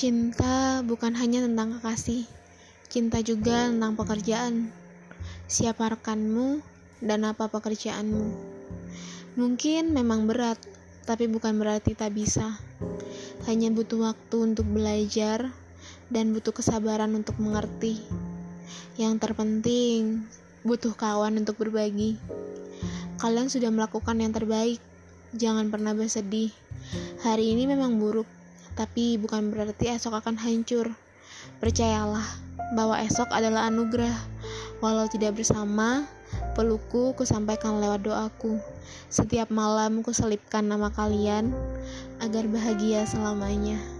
Cinta bukan hanya tentang kekasih, cinta juga tentang pekerjaan. Siapa rekanmu dan apa pekerjaanmu? Mungkin memang berat, tapi bukan berarti tak bisa. Hanya butuh waktu untuk belajar dan butuh kesabaran untuk mengerti. Yang terpenting, butuh kawan untuk berbagi. Kalian sudah melakukan yang terbaik. Jangan pernah bersedih. Hari ini memang buruk, tapi bukan berarti esok akan hancur. Percayalah bahwa esok adalah anugerah. Walau tidak bersama, pelukku kusampaikan lewat doaku. Setiap malam kuselipkan nama kalian agar bahagia selamanya.